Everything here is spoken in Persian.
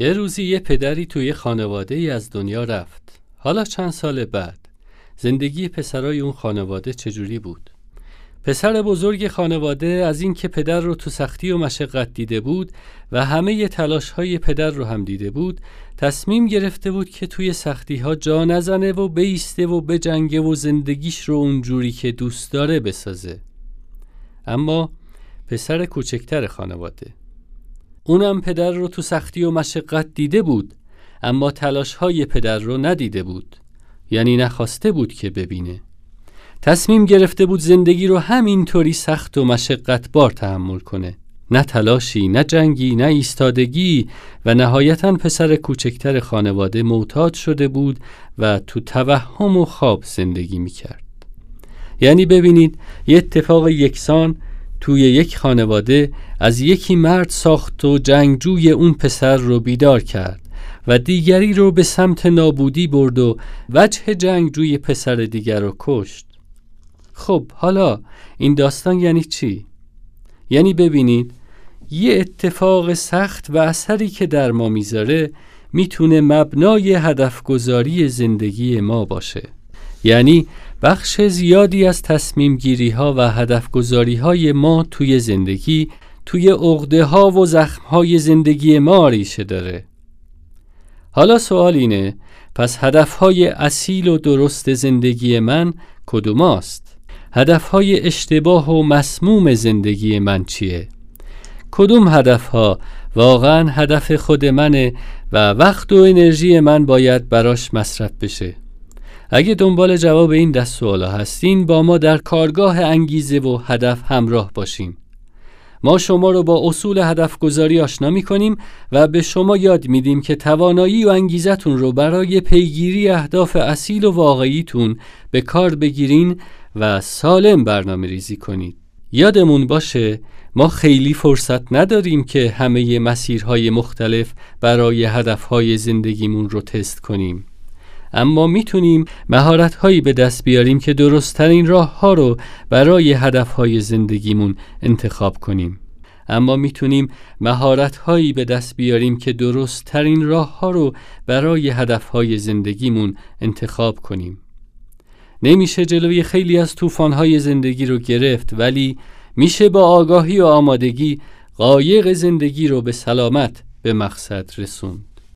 یه روزی یه پدری توی خانواده ای از دنیا رفت. حالا چند سال بعد زندگی پسرای اون خانواده چجوری بود؟ پسر بزرگ خانواده از اینکه پدر رو تو سختی و مشقت دیده بود و همه تلاش های پدر رو هم دیده بود تصمیم گرفته بود که توی سختی ها جا نزنه و بیسته و بجنگه و زندگیش رو اونجوری که دوست داره بسازه اما پسر کوچکتر خانواده اونم پدر رو تو سختی و مشقت دیده بود اما تلاش های پدر رو ندیده بود یعنی نخواسته بود که ببینه. تصمیم گرفته بود زندگی رو همینطوری سخت و مشقت بار تحمل کنه. نه تلاشی نه جنگی نه ایستادگی و نهایتا پسر کوچکتر خانواده معتاد شده بود و تو توهم و خواب زندگی می‌کرد. یعنی ببینید یه اتفاق یکسان توی یک خانواده از یکی مرد ساخت و جنگجوی اون پسر رو بیدار کرد و دیگری رو به سمت نابودی برد و وجه جنگجوی پسر دیگر رو کشت خب حالا این داستان یعنی چی؟ یعنی ببینید یه اتفاق سخت و اثری که در ما می‌ذاره می‌تونه مبنای هدفگذاری زندگی ما باشه یعنی بخش زیادی از تصمیم گیری ها و هدفگذاری های ما توی زندگی توی عقده ها و زخم های زندگی ما ریشه داره حالا سوال اینه پس هدف های اصیل و درست زندگی من کدوم است؟ هدف های اشتباه و مسموم زندگی من چیه؟ کدوم هدف ها واقعا هدف خود منه و وقت و انرژی من باید براش مصرف بشه اگه دنبال جواب این دست سوالا هستین با ما در کارگاه انگیزه و هدف همراه باشین. ما شما رو با اصول هدف گذاری آشنا می کنیم و به شما یاد میدیم که توانایی و انگیزتون رو برای پیگیری اهداف اصیل و واقعیتون به کار بگیرین و سالم برنامه ریزی کنید. یادمون باشه ما خیلی فرصت نداریم که همه مسیرهای مختلف برای هدفهای زندگیمون رو تست کنیم. اما می‌تونیم مهارت هایی به دست بیاریم که درستترین راه ها رو برای هدف های زندگیمون انتخاب کنیم. اما می‌تونیم مهارت هایی به دست بیاریم که درست ترین راه ها رو برای هدف های زندگیمون انتخاب کنیم. نمیشه جلوی خیلی از طوفان های زندگی رو گرفت ولی میشه با آگاهی و آمادگی قایق زندگی رو به سلامت به مقصد رسوند.